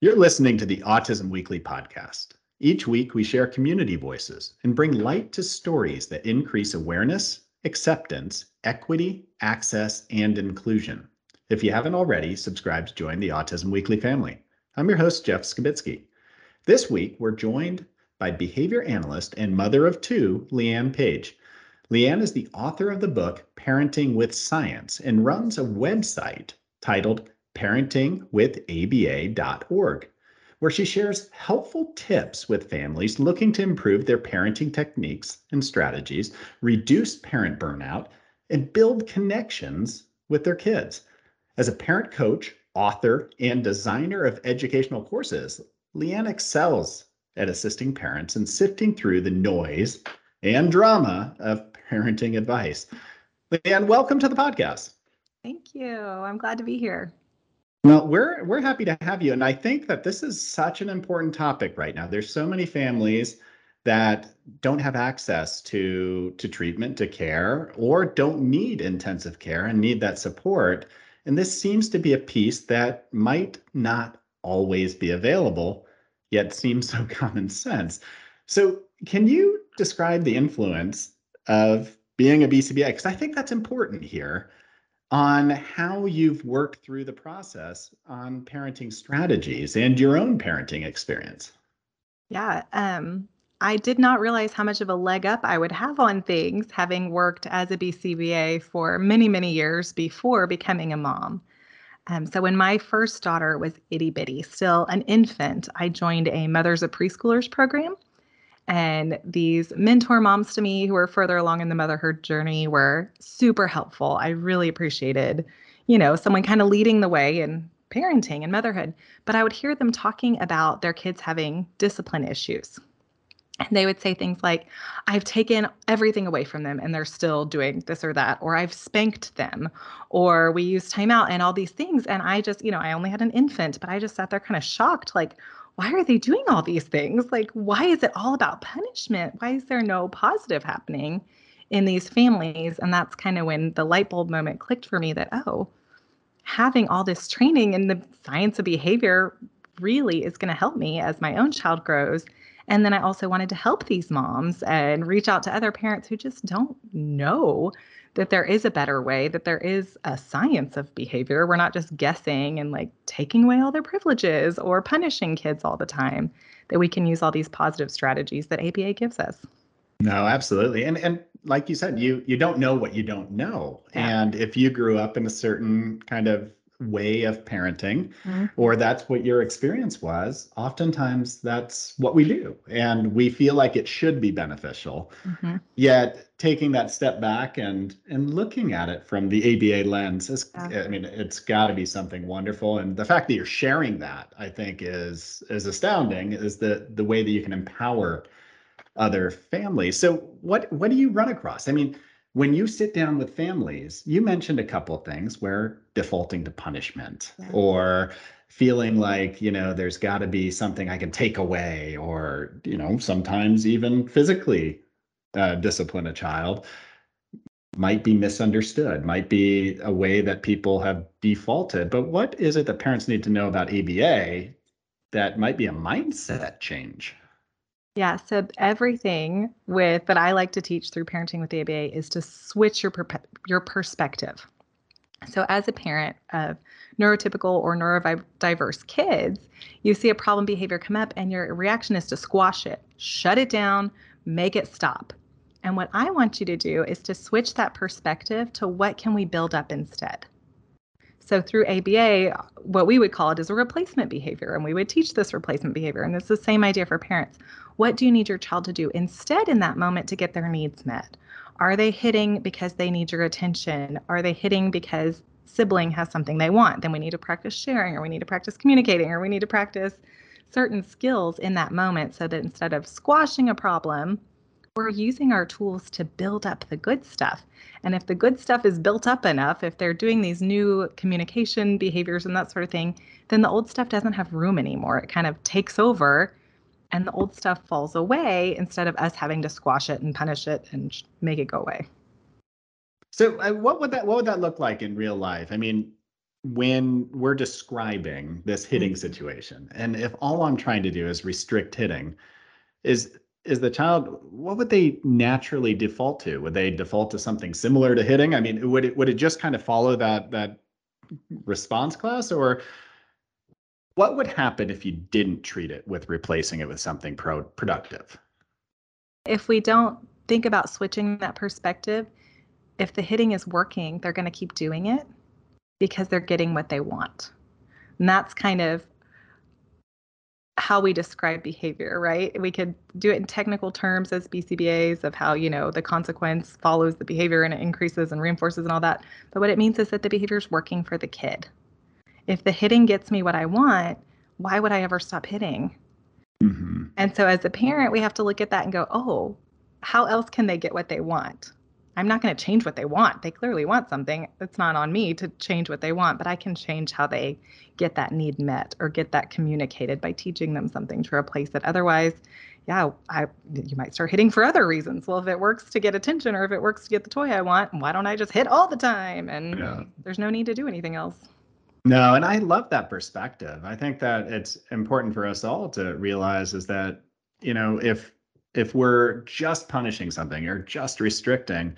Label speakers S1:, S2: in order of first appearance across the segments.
S1: You're listening to the Autism Weekly podcast. Each week, we share community voices and bring light to stories that increase awareness, acceptance, equity, access, and inclusion. If you haven't already, subscribe to join the Autism Weekly family. I'm your host, Jeff Skibitsky. This week, we're joined by behavior analyst and mother of two, Leanne Page. Leanne is the author of the book Parenting with Science and runs a website titled parentingwithaba.org, where she shares helpful tips with families looking to improve their parenting techniques and strategies, reduce parent burnout, and build connections with their kids. As a parent coach, author, and designer of educational courses, Leanne excels at assisting parents in sifting through the noise and drama of parenting advice. Leanne, welcome to the podcast.
S2: Thank you. I'm glad to be here.
S1: Well, we're we're happy to have you, and I think that this is such an important topic right now. There's so many families that don't have access to to treatment, to care, or don't need intensive care and need that support. And this seems to be a piece that might not always be available, yet seems so common sense. So, can you describe the influence of being a BCBA? Because I think that's important here on how you've worked through the process on parenting strategies and your own parenting experience.
S2: Yeah, um, I did not realize how much of a leg up I would have on things having worked as a BCBA for many, many years before becoming a mom. Um, so, when my first daughter was itty bitty, still an infant, I joined a Mothers of Preschoolers program and these mentor moms to me who are further along in the motherhood journey were super helpful. I really appreciated, you know, someone kind of leading the way in parenting and motherhood. But I would hear them talking about their kids having discipline issues. And they would say things like, I've taken everything away from them and they're still doing this or that, or I've spanked them, or we use timeout and all these things. And I just, you know, I only had an infant, but I just sat there kind of shocked, like, why are they doing all these things? Like, why is it all about punishment? Why is there no positive happening in these families? And that's kind of when the light bulb moment clicked for me that, oh, having all this training in the science of behavior really is going to help me as my own child grows. And then I also wanted to help these moms and reach out to other parents who just don't know that there is a better way, that there is a science of behavior. We're not just guessing and like taking away all their privileges or punishing kids all the time, that we can use all these positive strategies that ABA gives us.
S1: No, absolutely. And and like you said, you you don't know what you don't know. Yeah. And if you grew up in a certain kind of way of parenting mm-hmm. or that's what your experience was oftentimes that's what we do and we feel like it should be beneficial mm-hmm. yet taking that step back and and looking at it from the aba lens is yeah. i mean it's got to be something wonderful and the fact that you're sharing that i think is is astounding is the the way that you can empower other families so what what do you run across i mean when you sit down with families, you mentioned a couple things where defaulting to punishment yeah. or feeling like, you know, there's got to be something I can take away or, you know, sometimes even physically uh, discipline a child might be misunderstood, might be a way that people have defaulted. But what is it that parents need to know about ABA that might be a mindset change?
S2: Yeah, so everything with that I like to teach through parenting with the ABA is to switch your your perspective. So as a parent of neurotypical or neurodiverse kids, you see a problem behavior come up and your reaction is to squash it, shut it down, make it stop. And what I want you to do is to switch that perspective to what can we build up instead. So through ABA, what we would call it is a replacement behavior, and we would teach this replacement behavior. And it's the same idea for parents. What do you need your child to do instead in that moment to get their needs met? Are they hitting because they need your attention? Are they hitting because sibling has something they want? Then we need to practice sharing, or we need to practice communicating, or we need to practice certain skills in that moment so that instead of squashing a problem, we're using our tools to build up the good stuff. And if the good stuff is built up enough, if they're doing these new communication behaviors and that sort of thing, then the old stuff doesn't have room anymore. It kind of takes over and the old stuff falls away instead of us having to squash it and punish it and make it go away.
S1: So uh, what would that what would that look like in real life? I mean, when we're describing this hitting
S2: Mm-hmm.
S1: situation, and if all I'm trying to do is restrict hitting, is is the child what would they naturally default to? Would they default to something similar to hitting? I mean, would it would it just kind of follow that that response class, or what would happen if you didn't treat it with replacing it with something pro productive?
S2: If we don't think about switching that perspective, if the hitting is working, they're going to keep doing it because they're getting what they want. And that's kind of how we describe behavior, right? We could do it in technical terms as BCBAs of how, you know, the consequence follows the behavior and it increases and reinforces and all that. But what it means is that the behavior is working for the kid. If the hitting gets me what I want, why would I ever stop hitting?
S1: Mm-hmm.
S2: And so as a parent, we have to look at that and go, oh, how else can they get what they want? I'm not going to change what they want. They clearly want something. It's not on me to change what they want, but I can change how they get that need met or get that communicated by teaching them something to replace it. Otherwise, yeah, I you might start hitting for other reasons. Well, if it works to get attention or if it works to get the toy I want, why don't I just hit all the time? And
S1: Yeah.
S2: there's no need to do anything else.
S1: No, and I love that perspective. I think that it's important for us all to realize is that, you know, if if we're just punishing something or just restricting,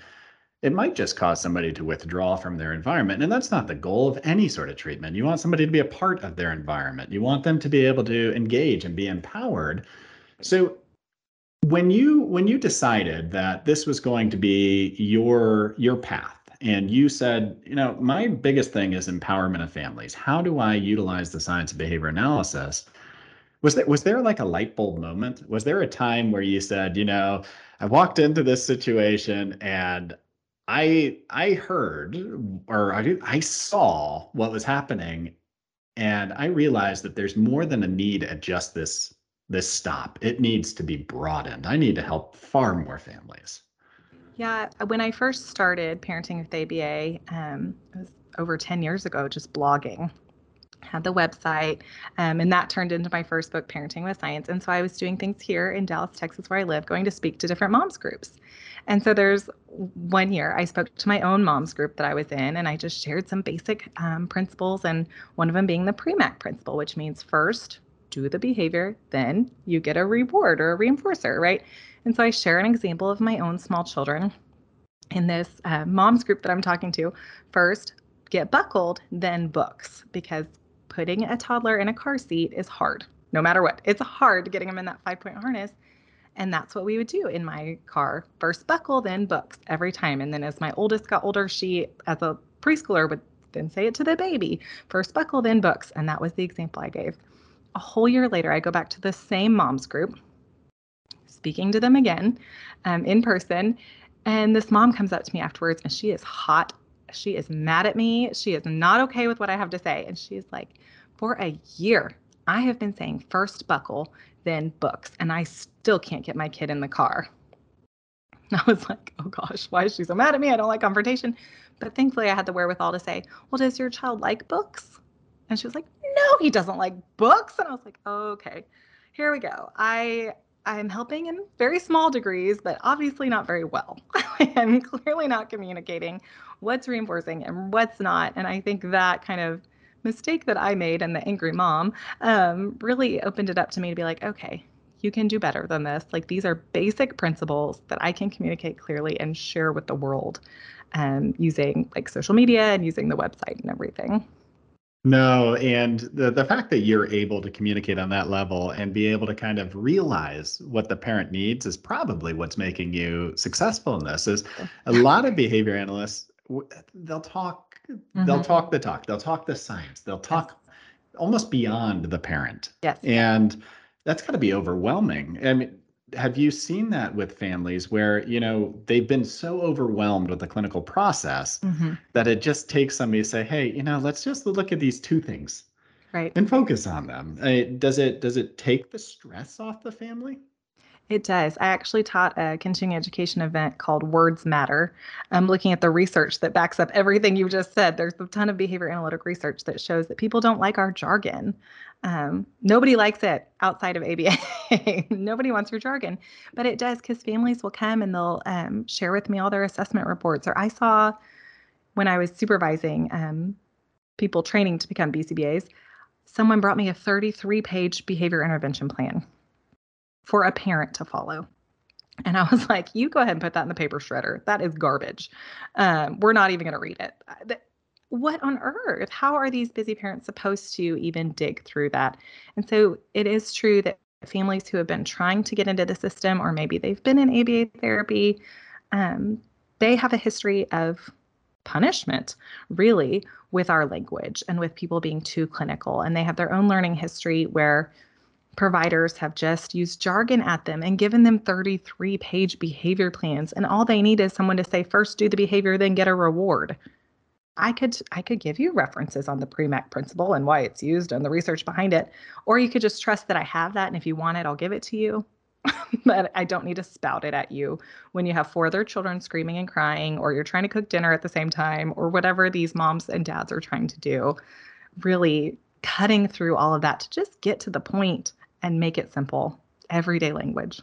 S1: it might just cause somebody to withdraw from their environment. And that's not the goal of any sort of treatment. You want somebody to be a part of their environment. You want them to be able to engage and be empowered. So when you when you decided that this was going to be your your path and you said you know my biggest thing is empowerment of families. How do i utilize the science of behavior analysis? Was there was there like a light bulb moment? Was there a time where you said you know i walked into this situation and i i heard or i, I saw what was happening and i realized that there's more than a need at just this this stop. It needs to be broadened. I need to help far more families
S2: Yeah, when I first started parenting with ABA, um, it was over 10 years ago, just blogging. Had the website, um, and that turned into my first book, Parenting with Science. And so I was doing things here in Dallas, Texas, where I live, going to speak to different moms groups. And so there's one year I spoke to my own moms group that I was in, and I just shared some basic um, principles, and one of them being the Premack principle, which means first, do the behavior, then you get a reward or a reinforcer, right? And so I share an example of my own small children in this uh, moms group that I'm talking to. First, get buckled, then books, because putting a toddler in a car seat is hard, no matter what. It's hard getting them in that five point harness. And that's what we would do in my car. First buckle, then books every time. And then as my oldest got older, she, as a preschooler, would then say it to the baby first buckle, then books. And that was the example I gave. A whole year later, I go back to the same moms group, speaking to them again um, in person. And this mom comes up to me afterwards and she is hot. She is mad at me. She is not okay with what I have to say. And she's like, for a year, I have been saying first buckle, then books, and I still can't get my kid in the car. I was like, oh gosh, why is she so mad at me? I don't like confrontation. But thankfully, I had the wherewithal to say, well, does your child like books? And she was like, no, he doesn't like books. And I was like, okay, here we go. I I'm helping in very small degrees, but obviously not very well. I'm clearly not communicating what's reinforcing and what's not. And I think that kind of mistake that I made and the angry mom um, really opened it up to me to be like, okay, you can do better than this. Like these are basic principles that I can communicate clearly and share with the world um, using like social media and using the website and everything.
S1: No, and the the fact that you're able to communicate on that level and be able to kind of realize what the parent needs is probably what's making you successful in this. Is a lot of behavior analysts they'll talk they'll
S2: Mhm.
S1: talk the talk, they'll talk the science, they'll talk almost beyond the parent.
S2: Yes.
S1: And that's got to be overwhelming. I mean, have you seen that with families where, you know, they've been so overwhelmed with the clinical process
S2: Mhm.
S1: that it just takes somebody to say, "Hey, you know, let's just look at these two things
S2: Right.
S1: and focus on them." Does it does it take the stress off the family?
S2: It does. I actually taught a continuing education event called Words Matter. I'm looking at the research that backs up everything you just said. There's a ton of behavior analytic research that shows that people don't like our jargon. Um, nobody likes it outside of ABA. nobody wants your jargon, but it does because families will come and they'll um, share with me all their assessment reports. Or I saw when I was supervising um, people training to become BCBAs, someone brought me a 33 page behavior intervention plan for a parent to follow. And I was like, you go ahead and put that in the paper shredder. That is garbage. Um, we're not even going to read it. What on earth? How are these busy parents supposed to even dig through that? And so it is true that families who have been trying to get into the system, or maybe they've been in ABA therapy, um, they have a history of punishment, really, with our language and with people being too clinical. And they have their own learning history where providers have just used jargon at them and given them 33 page behavior plans. And all they need is someone to say, first do the behavior, then get a reward. I could I could give you references on the Premack principle and why it's used and the research behind it, or you could just trust that I have that, and if you want it, I'll give it to you. but I don't need to spout it at you when you have four other children screaming and crying, or you're trying to cook dinner at the same time, or whatever these moms and dads are trying to do. Really cutting through all of that to just get to the point and make it simple, everyday language.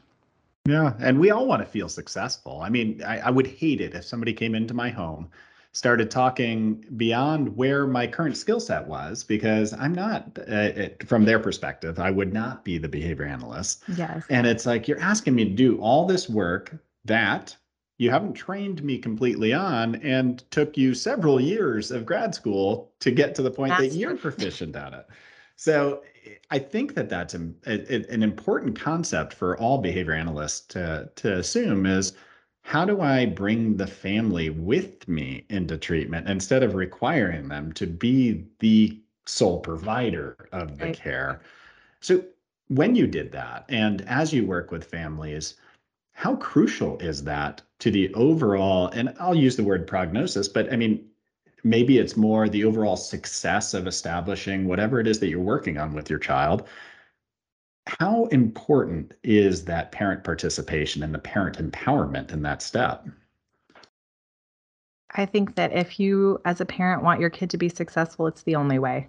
S1: Yeah, and we all want to feel successful. I mean, I, I would hate it if somebody came into my home started talking beyond where my current skill set was because I'm not, uh, it, from their perspective, I would not be the behavior analyst.
S2: Yes.
S1: And it's like you're asking me to do all this work that you haven't trained me completely on and took you several years of grad school to get to the point that's that you're proficient at it. So I think that that's a, a, an important concept for all behavior analysts to, to assume is how do I bring the family with me into treatment instead of requiring them to be the sole provider of the right. care? So, when you did that, and as you work with families, how crucial is that to the overall, and I'll use the word prognosis, but I mean, maybe it's more the overall success of establishing whatever it is that you're working on with your child how important is that parent participation and the parent empowerment in that step?
S2: I think that if you, as a parent, want your kid to be successful, it's the only way.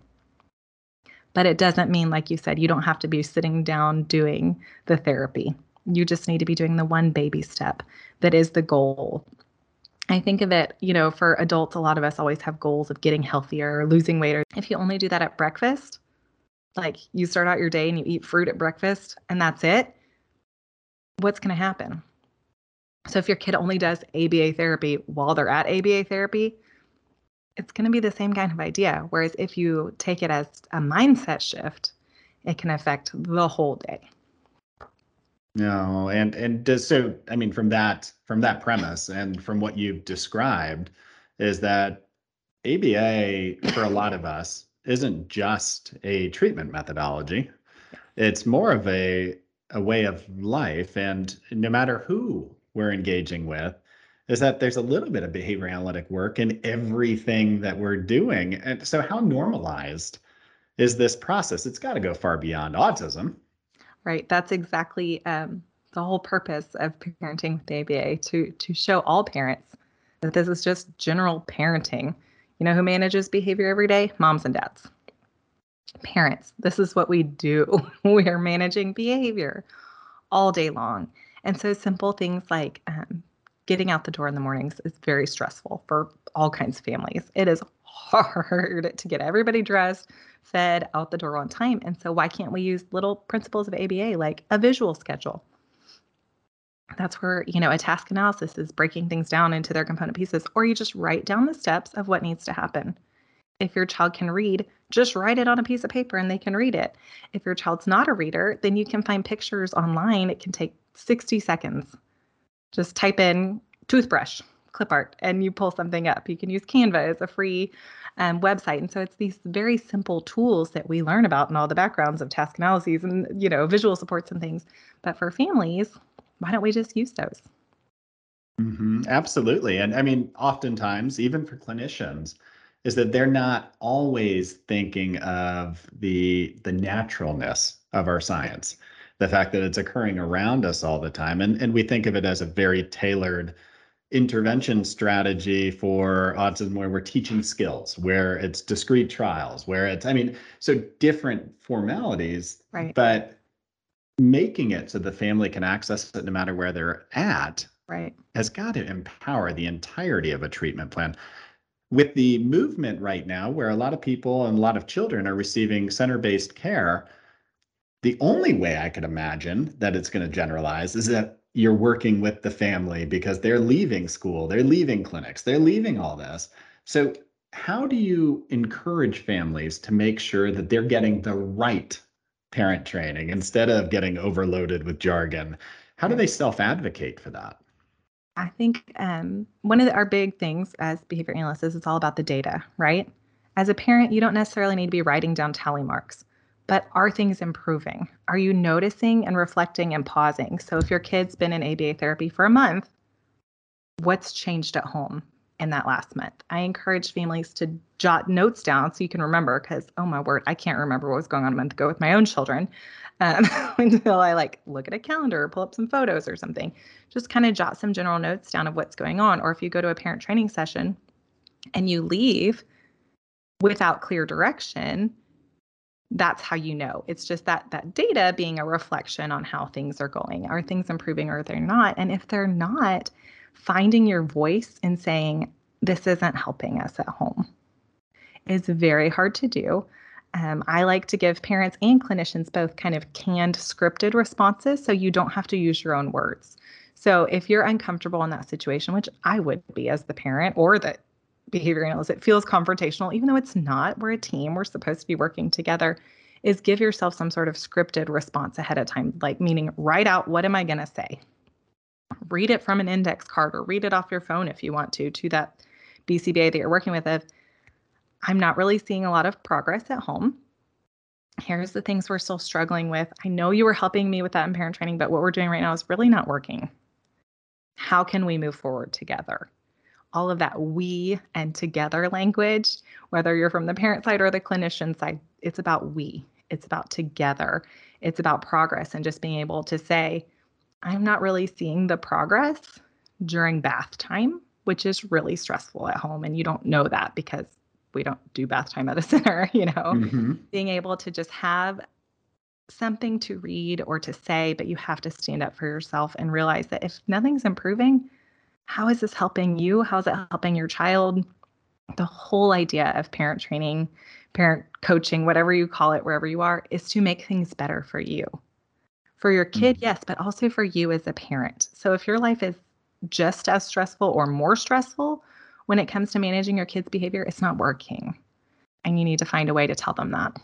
S2: But it doesn't mean, like you said, you don't have to be sitting down doing the therapy. You just need to be doing the one baby step that is the goal. I think of it, you know, for adults, a lot of us always have goals of getting healthier or losing weight. Or if you only do that at breakfast, like you start out your day and you eat fruit at breakfast and that's it, what's going to happen? So if your kid only does ABA therapy while they're at ABA therapy, it's going to be the same kind of idea. Whereas if you take it as a mindset shift, it can affect the whole day.
S1: No, and and does so I mean from that from that premise and from what you've described is that ABA for a lot of us isn't just a treatment methodology. It's more of a a way of life and no matter who we're engaging with is that there's a little bit of behavior analytic work in everything that we're doing. And so how normalized is this process? It's got to go far beyond autism.
S2: Right. That's exactly um, the whole purpose of parenting with the ABA to to show all parents that this is just general parenting you know who manages behavior every day? Moms and dads. Parents, this is what we do. we are managing behavior all day long. And so simple things like um, getting out the door in the mornings is very stressful for all kinds of families. It is hard to get everybody dressed, fed, out the door on time. And so why can't we use little principles of ABA like a visual schedule? That's where you know a task analysis is breaking things down into their component pieces or you just write down the steps of what needs to happen. If your child can read just write it on a piece of paper and they can read it. If your child's not a reader then you can find pictures online. It can take 60 seconds. Just type in toothbrush clip art and you pull something up. You can use canva as a free um, website and so it's these very simple tools that we learn about in all the backgrounds of task analyses and you know visual supports and things. But for families why don't we just use those?
S1: Mm-hmm, absolutely. And I mean, oftentimes, even for clinicians, is that they're not always thinking of the the naturalness of our science, the fact that it's occurring around us all the time. And, and we think of it as a very tailored intervention strategy for autism where we're teaching skills, where it's discrete trials, where it's, I mean, so different formalities,
S2: right.
S1: but making it so the family can access it no matter where they're at
S2: right
S1: has got to empower the entirety of a treatment plan with the movement right now, where a lot of people and a lot of children are receiving center based care, the only way I could imagine that it's going to generalize is that you're working with the family because they're leaving school, they're leaving clinics, they're leaving all this. So, how do you encourage families to make sure that they're getting the right parent training instead of getting overloaded with jargon? How do they self advocate for that?
S2: I think um, one of the, our big things as behavior analysts is it's all about the data, right? As a parent, you don't necessarily need to be writing down tally marks, but are things improving? Are you noticing and reflecting and pausing? So if your kid's been in ABA therapy for a month, what's changed at home in that last month? I encourage families to jot notes down so you can remember because, oh my word, I can't remember what was going on a month ago with my own children um, until I like look at a calendar or pull up some photos or something. Just kind of jot some general notes down of what's going on. Or if you go to a parent training session and you leave without clear direction, that's how you know. It's just that that data being a reflection on how things are going. Are things improving or they're not? And if they're not, finding your voice and saying, this isn't helping us at home is very hard to do. Um, I like to give parents and clinicians both kind of canned scripted responses so you don't have to use your own words. So if you're uncomfortable in that situation, which I would be as the parent or the behavior analyst, it feels confrontational, even though it's not. We're a team, we're supposed to be working together. Is give yourself some sort of scripted response ahead of time, like meaning write out what am I going to say? Read it from an index card or read it off your phone if you want to, to that BCBA that you're working with. Of I'm not really seeing a lot of progress at home. Here's the things we're still struggling with. I know you were helping me with that in parent training, but what we're doing right now is really not working. How can we move forward together? All of that we and together language, whether you're from the parent side or the clinician side, it's about we. It's about together. It's about progress and just being able to say, I'm not really seeing the progress during bath time, which is really stressful at home. And you don't know that because we don't do bath time at a center, you know, mm-hmm. being able to just have something to read or to say, but you have to stand up for yourself and realize that if nothing's improving, how is this helping you? How's it helping your child? The whole idea of parent training, parent coaching, whatever you call it, wherever you are, is to make things better for you. For your kid, mm-hmm. yes, but also for you as a parent. So if your life is just as stressful or more stressful, when it comes to managing your kids' behavior, it's not working. And you need to find a way to tell them that.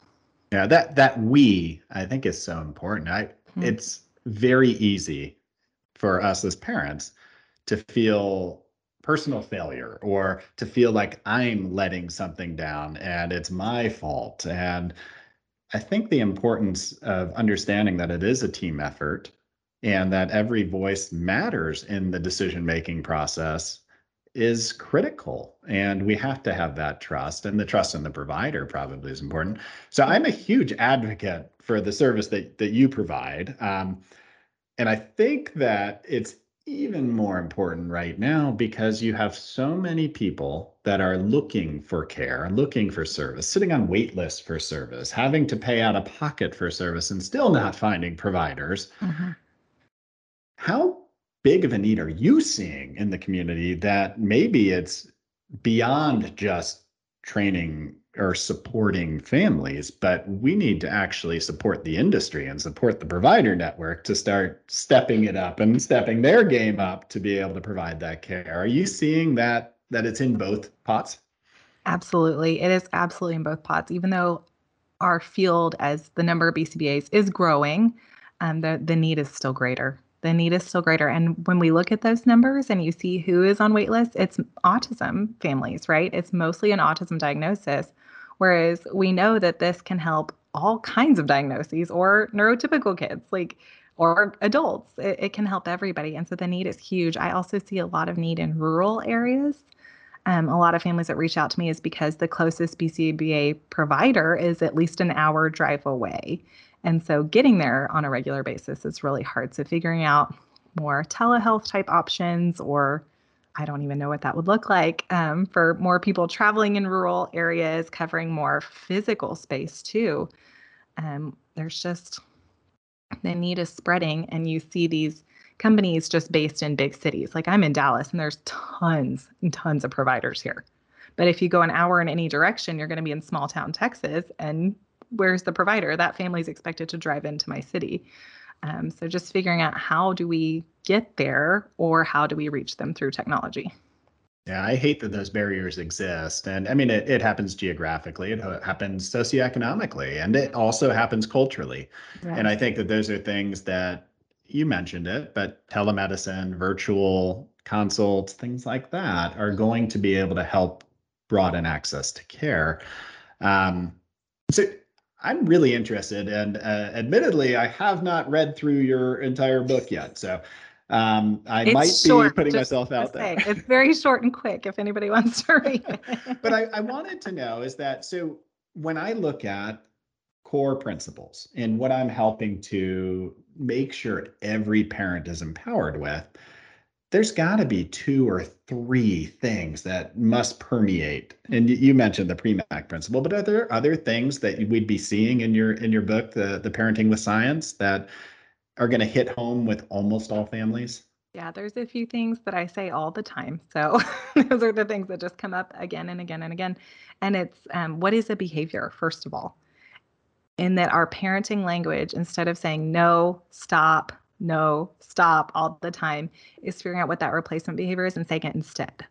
S1: Yeah, that that we I think is so important. I mm-hmm. it's very easy for us as parents to feel personal failure or to feel like I'm letting something down and it's my fault. And I think the importance of understanding that it is a team effort and that every voice matters in the decision making process is critical. And we have to have that trust and the trust in the provider probably is important. So i'm a huge advocate for the service that, that you provide. Um, and i think that it's even more important right now because you have so many people that are looking for care looking for service sitting on wait lists for service having to pay out of pocket for service and still not finding providers mm-hmm. how big of a need are you seeing in the community that maybe it's beyond just training or supporting families, but we need to actually support the industry and support the provider network to start stepping it up and stepping their game up to be able to provide that care. Are you seeing that that it's in both pots?
S2: Absolutely. It is absolutely in both pots, even though our field as the number of BCBAs is growing, um, the, the need is still greater the need is still greater. And when we look at those numbers and you see who is on waitlist, it's autism families, right? It's mostly an autism diagnosis. Whereas we know that this can help all kinds of diagnoses or neurotypical kids, like or adults. It, it can help everybody. And so the need is huge. I also see a lot of need in rural areas. Um, a lot of families that reach out to me is because the closest BCBA provider is at least an hour drive away. And so getting there on a regular basis is really hard. So figuring out more telehealth type options, or I don't even know what that would look like um, for more people traveling in rural areas, covering more physical space too. Um, there's just the need is spreading, and you see these companies just based in big cities. Like I'm in Dallas, and there's tons and tons of providers here. But if you go an hour in any direction, you're going to be in small town Texas. And where's the provider? That family's expected to drive into my city. Um, so just figuring out how do we get there or how do we reach them through technology?
S1: Yeah, I hate that those barriers exist. And I mean, it, it happens geographically, it happens socioeconomically, and it also happens culturally. Right. And I think that those are things that you mentioned it, but telemedicine, virtual consults, things like that are going to be able to help broaden access to care. Um, so I'm really interested, and uh, admittedly, I have not read through your entire book yet. So um, I it's might short, be putting myself out there.
S2: It's very short and quick if anybody wants to read it.
S1: but I, I wanted to know is that so when I look at core principles and what I'm helping to make sure every parent is empowered with, there's got to be two or three things that must permeate. And you mentioned the Premack principle, but are there other things that we'd be seeing in your in your book, the the parenting with science, that are going to hit home with almost all families?
S2: Yeah, there's a few things that I say all the time. So those are the things that just come up again and again and again. And it's um, what is a behavior, first of all? In that our parenting language, instead of saying no, stop, no, stop all the time, is figuring out what that replacement behavior is and saying it instead.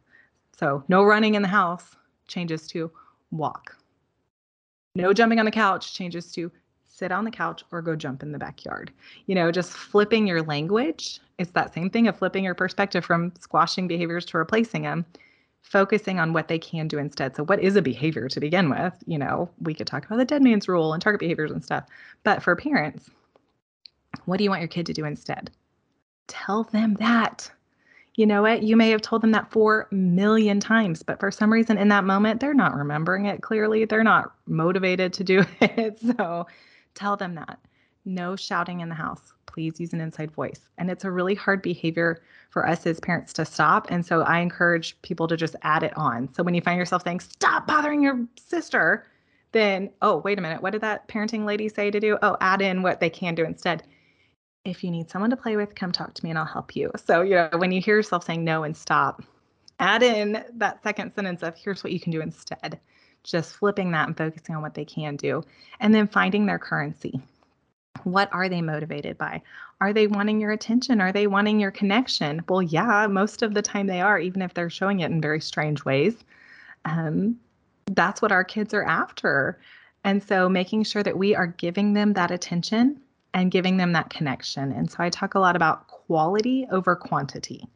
S2: So no running in the house changes to walk. No jumping on the couch changes to sit on the couch or go jump in the backyard. You know, just flipping your language. It's that same thing of flipping your perspective from squashing behaviors to replacing them, focusing on what they can do instead. So, what is a behavior to begin with? You know, we could talk about the dead man's rule and target behaviors and stuff. But for parents, what do you want your kid to do instead? Tell them that. You know what? You may have told them that four million times, but for some reason in that moment, they're not remembering it clearly. They're not motivated to do it. So Tell them that. No shouting in the house. Please use an inside voice. And it's a really hard behavior for us as parents to stop. And so I encourage people to just add it on. So when you find yourself saying, stop bothering your sister, then, oh, wait a minute. What did that parenting lady say to do? Oh, add in what they can do instead. If you need someone to play with, come talk to me and I'll help you. So, you know, when you hear yourself saying no and stop, add in that second sentence of here's what you can do instead just flipping that and focusing on what they can do, and then finding their currency. What are they motivated by? Are they wanting your attention? Are they wanting your connection? Well, yeah, most of the time they are, even if they're showing it in very strange ways. Um, that's what our kids are after. And so making sure that we are giving them that attention and giving them that connection. And so I talk a lot about quality over quantity.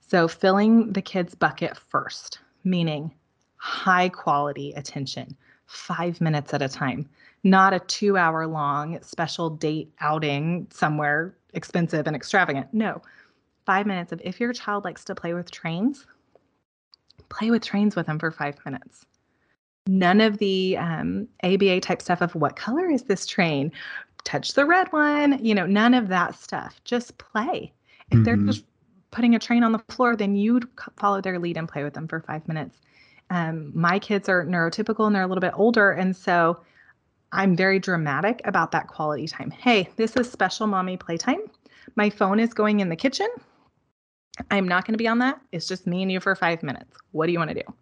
S2: So filling the kids' bucket first, meaning high quality attention, five minutes at a time, not a two hour long special date outing somewhere expensive and extravagant. No, five minutes of if your child likes to play with trains, play with trains with them for five minutes. None of the um, ABA type stuff of what color is this train? Touch the red one. You know, none of that stuff. Just play. If mm-hmm. they're just putting a train on the floor, then you'd follow their lead and play with them for five minutes. Um, my kids are neurotypical and they're a little bit older. And so I'm very dramatic about that quality time. Hey, this is special mommy playtime. My phone is going in the kitchen. I'm not going to be on that. It's just me and you for five minutes. What do you want to do?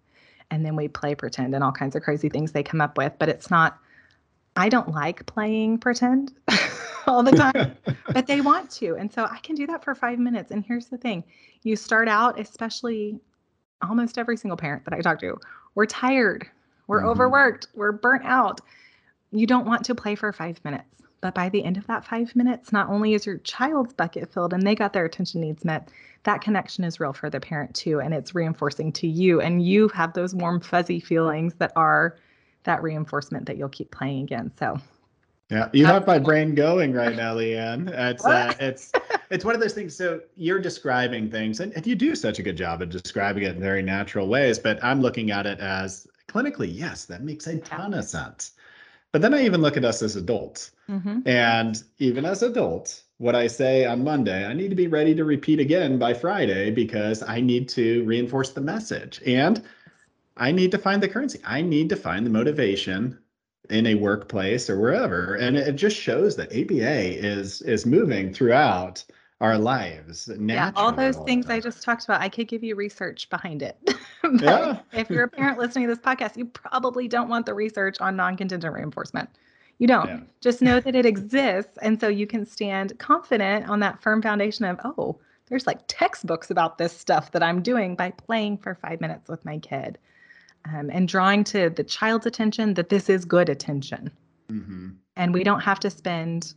S2: And then we play pretend and all kinds of crazy things they come up with. But it's not, I don't like playing pretend all the time, but they want to. And so I can do that for five minutes. And here's the thing you start out, especially almost every single parent that I talk to, we're tired, we're mm-hmm. overworked, we're burnt out. You don't want to play for five minutes. But by the end of that five minutes, not only is your child's bucket filled and they got their attention needs met, that connection is real for the parent too. And it's reinforcing to you. And you have those warm, fuzzy feelings that are that reinforcement that you'll keep playing again. So
S1: yeah, you have my brain going right now, Leanne. It's uh, it's it's one of those things. So you're describing things, and, and you do such a good job of describing it in very natural ways. But I'm looking at it as clinically, yes, that makes a ton of sense. But then I even look at us as adults, mm-hmm. and even as adults, what I say on Monday, I need to be ready to repeat again by Friday because I need to reinforce the message, and I need to find the currency. I need to find the motivation in a workplace or wherever and it just shows that aba is is moving throughout our lives
S2: yeah all those things i just talked about i could give you research behind it yeah. if you're a parent listening to this podcast you probably don't want the research on non-contingent reinforcement you don't yeah. just know that it exists and so you can stand confident on that firm foundation of oh there's like textbooks about this stuff that i'm doing by playing for five minutes with my kid um, and drawing to the child's attention that this is good attention mm-hmm. and we don't have to spend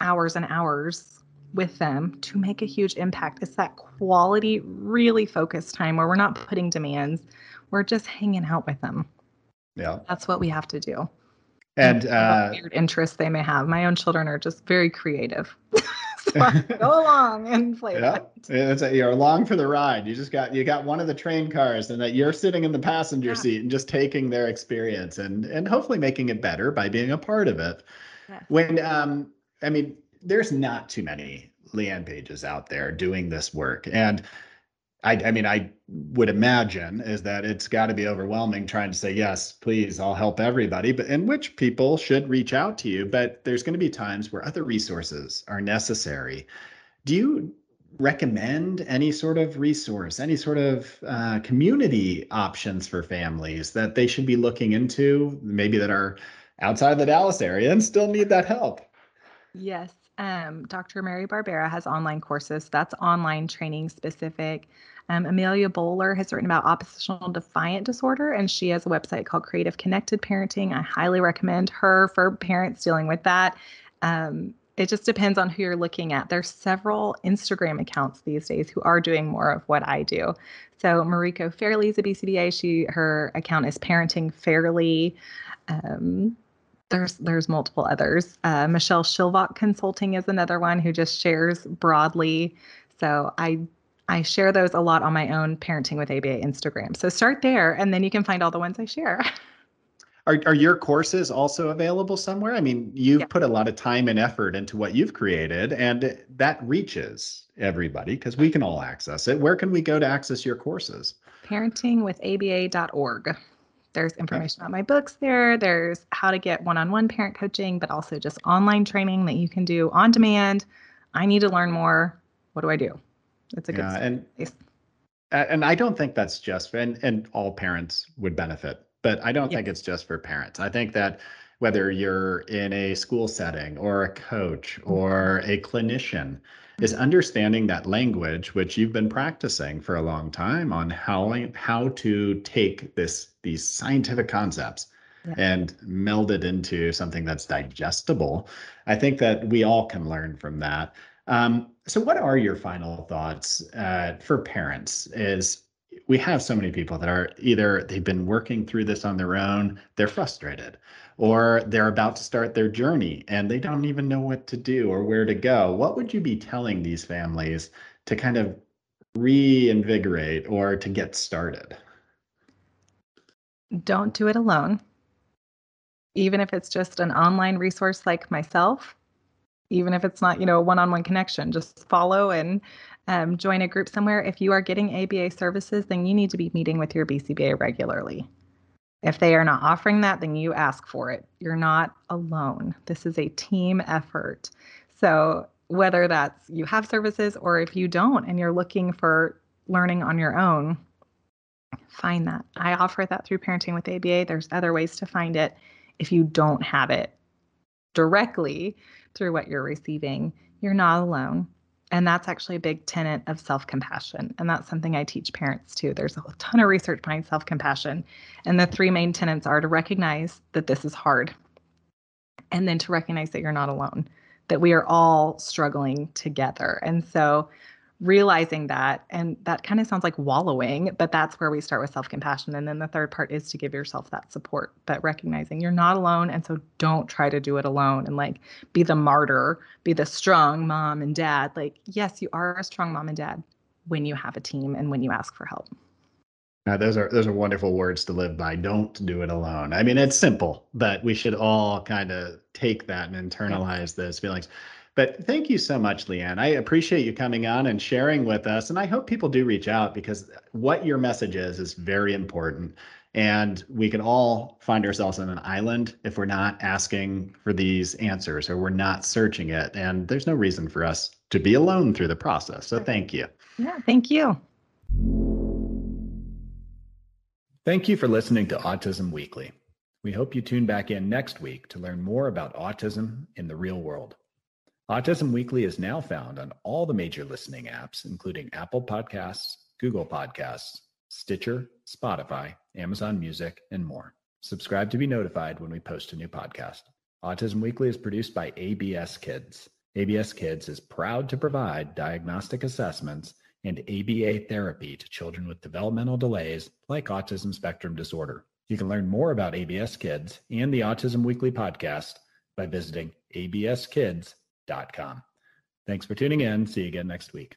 S2: hours and hours with them to make a huge impact. It's that quality, really focused time where we're not putting demands, we're just hanging out with them.
S1: Yeah.
S2: That's what we have to do.
S1: And uh,
S2: weird interests they may have. My own children are just very creative. go along and play.
S1: Yeah, it's a, you're along for the ride. You just got you got one of the train cars, and that you're sitting in the passenger yeah. seat and just taking their experience and and hopefully making it better by being a part of it. Yes. When um, I mean, there's not too many Leanne pages out there doing this work. And I, I mean, I would imagine is that it's got to be overwhelming trying to say, yes, please, I'll help everybody, but in which people should reach out to you. But there's going to be times where other resources are necessary. Do you recommend any sort of resource, any sort of uh, community options for families that they should be looking into, maybe that are outside the Dallas area and still need that help?
S2: Yes. Um, Dr. Mary Barbera has online courses. That's online training specific. Um, Amelia Bowler has written about oppositional defiant disorder, and she has a website called Creative Connected Parenting. I highly recommend her for parents dealing with that. Um, it just depends on who you're looking at. There's several Instagram accounts these days who are doing more of what I do. So Mariko Fairley is a BCBA. She her account is Parenting Fairly. Um, there's there's multiple others. Uh, Michelle Shilvok Consulting is another one who just shares broadly. So I I share those a lot on my own Parenting with ABA Instagram. So start there, and then you can find all the ones I share.
S1: Are, are your courses also available somewhere? I mean, you've yeah. put a lot of time and effort into what you've created, and that reaches everybody because we can all access it. Where can we go to access your courses?
S2: Parentingwithaba.org. There's information okay. about my books there. There's how to get one on one parent coaching, but also just online training that you can do on demand. I need to learn more. What do I do? It's a good yeah,
S1: and, place. And I don't think that's just, and, and all parents would benefit, but I don't think it's just for parents. I think that whether you're in a school setting or a coach mm-hmm. or a clinician, is understanding that language which you've been practicing for a long time on how how to take this these scientific concepts yeah. and meld it into something that's digestible i think that we all can learn from that um, so what are your final thoughts uh, for parents is we have so many people that are either they've been working through this on their own they're frustrated or they're about to start their journey and they don't even know what to do or where to go. What would you be telling these families to kind of reinvigorate or to get started?
S2: Don't do it alone. Even if it's just an online resource like myself, even if it's not, you know, a one-on-one connection, just follow and um, join a group somewhere. If you are getting ABA services, then you need to be meeting with your BCBA regularly. If they are not offering that, then you ask for it. You're not alone. This is a team effort. So, whether that's you have services or if you don't and you're looking for learning on your own, find that. I offer that through Parenting with ABA. There's other ways to find it if you don't have it directly through what you're receiving. You're not alone. And that's actually a big tenet of self compassion. And that's something I teach parents too. There's a ton of research behind self compassion. And the three main tenets are to recognize that this is hard, and then to recognize that you're not alone, that we are all struggling together. And so realizing that and that kind of sounds like wallowing but that's where we start with self-compassion and then the third part is to give yourself that support but recognizing you're not alone and so don't try to do it alone and like be the martyr be the strong mom and dad like yes you are a strong mom and dad when you have a team and when you ask for help
S1: now, those are those are wonderful words to live by. Don't do it alone. I mean, it's simple, but we should all kind of take that and internalize those feelings. But thank you so much, Leanne. I appreciate you coming on and sharing with us. And I hope people do reach out because what your message is is very important. And we can all find ourselves on an island if we're not asking for these answers or we're not searching it. And there's no reason for us to be alone through the process. So thank you.
S2: Yeah, thank you.
S1: Thank you for listening to Autism Weekly. We hope you tune back in next week to learn more about autism in the real world. Autism Weekly is now found on all the major listening apps, including Apple Podcasts, Google Podcasts, Stitcher, Spotify, Amazon Music, and more. Subscribe to be notified when we post a new podcast. Autism Weekly is produced by ABS Kids. ABS Kids is proud to provide diagnostic assessments and ABA therapy to children with developmental delays like autism spectrum disorder. You can learn more about ABS Kids and the Autism Weekly podcast by visiting abskids.com. Thanks for tuning in. See you again next week.